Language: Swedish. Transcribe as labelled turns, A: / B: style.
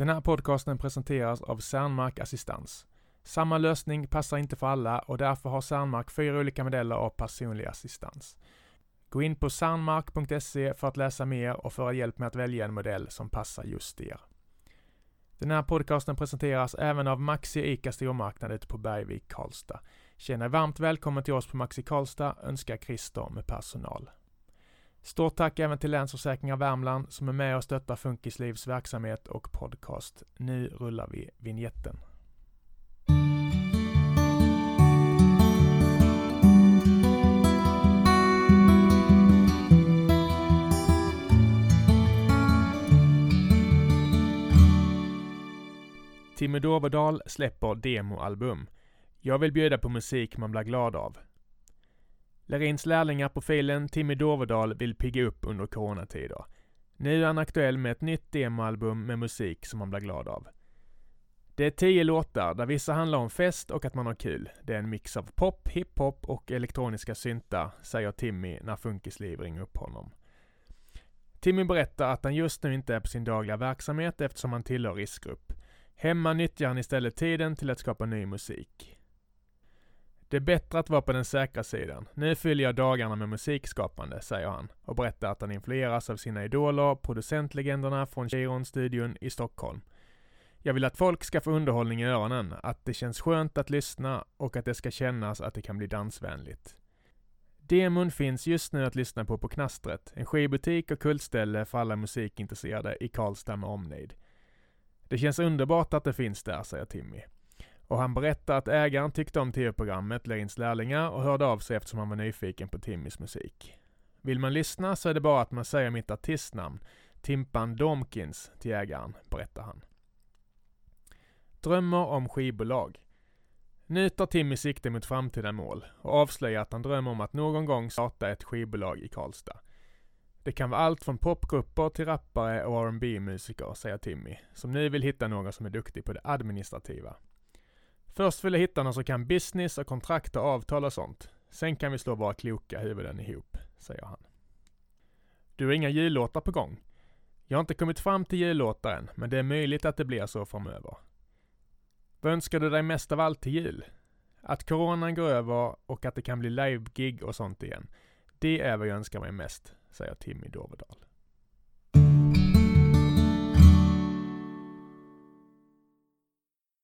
A: Den här podcasten presenteras av Cernmark Assistans. Samma lösning passar inte för alla och därför har Cernmark fyra olika modeller av personlig assistans. Gå in på cernmark.se för att läsa mer och få hjälp med att välja en modell som passar just er. Den här podcasten presenteras även av Maxi ICA stormarknad ute på Bergvik, Karlstad. Känn er varmt välkommen till oss på Maxi Karlstad, önskar Christer med personal. Stort tack även till Länsförsäkringar Värmland som är med och stöttar Funkislivs verksamhet och podcast. Nu rullar vi vignetten. Timmy Doverdal släpper demoalbum. Jag vill bjuda på musik man blir glad av. Lerins lärlingar-profilen Timmy Doverdal vill pigga upp under coronatider. Nu är han aktuell med ett nytt demoalbum med musik som man blir glad av. Det är tio låtar där vissa handlar om fest och att man har kul. Det är en mix av pop, hiphop och elektroniska syntar, säger Timmy när Funkisliv ringer upp honom. Timmy berättar att han just nu inte är på sin dagliga verksamhet eftersom han tillhör riskgrupp. Hemma nyttjar han istället tiden till att skapa ny musik. Det är bättre att vara på den säkra sidan. Nu fyller jag dagarna med musikskapande, säger han och berättar att han influeras av sina idoler, producentlegenderna från Chiron-studion i Stockholm. Jag vill att folk ska få underhållning i öronen, att det känns skönt att lyssna och att det ska kännas att det kan bli dansvänligt. Demon finns just nu att lyssna på på Knastret, en skivbutik och kultställe för alla musikintresserade i Karlstad med omnejd. Det känns underbart att det finns där, säger Timmy. Och han berättar att ägaren tyckte om tv-programmet Lerins lärlingar och hörde av sig eftersom han var nyfiken på Timmys musik. Vill man lyssna så är det bara att man säger mitt artistnamn, Timpan Domkins, till ägaren, berättar han. Drömmer om skivbolag. Nu tar Timmy sikte mot framtida mål och avslöjar att han drömmer om att någon gång starta ett skivbolag i Karlstad. Det kan vara allt från popgrupper till rappare och R&B musiker säger Timmy, som nu vill hitta någon som är duktig på det administrativa. Först vill jag hitta någon som kan business och kontrakt och avtal och sånt. Sen kan vi slå våra kloka huvuden ihop, säger han. Du har inga jullåtar på gång? Jag har inte kommit fram till jullåtar än, men det är möjligt att det blir så framöver. Vad önskar du dig mest av allt till jul? Att coronan går över och att det kan bli live-gig och sånt igen. Det är vad jag önskar mig mest, säger Timmy Doverdal.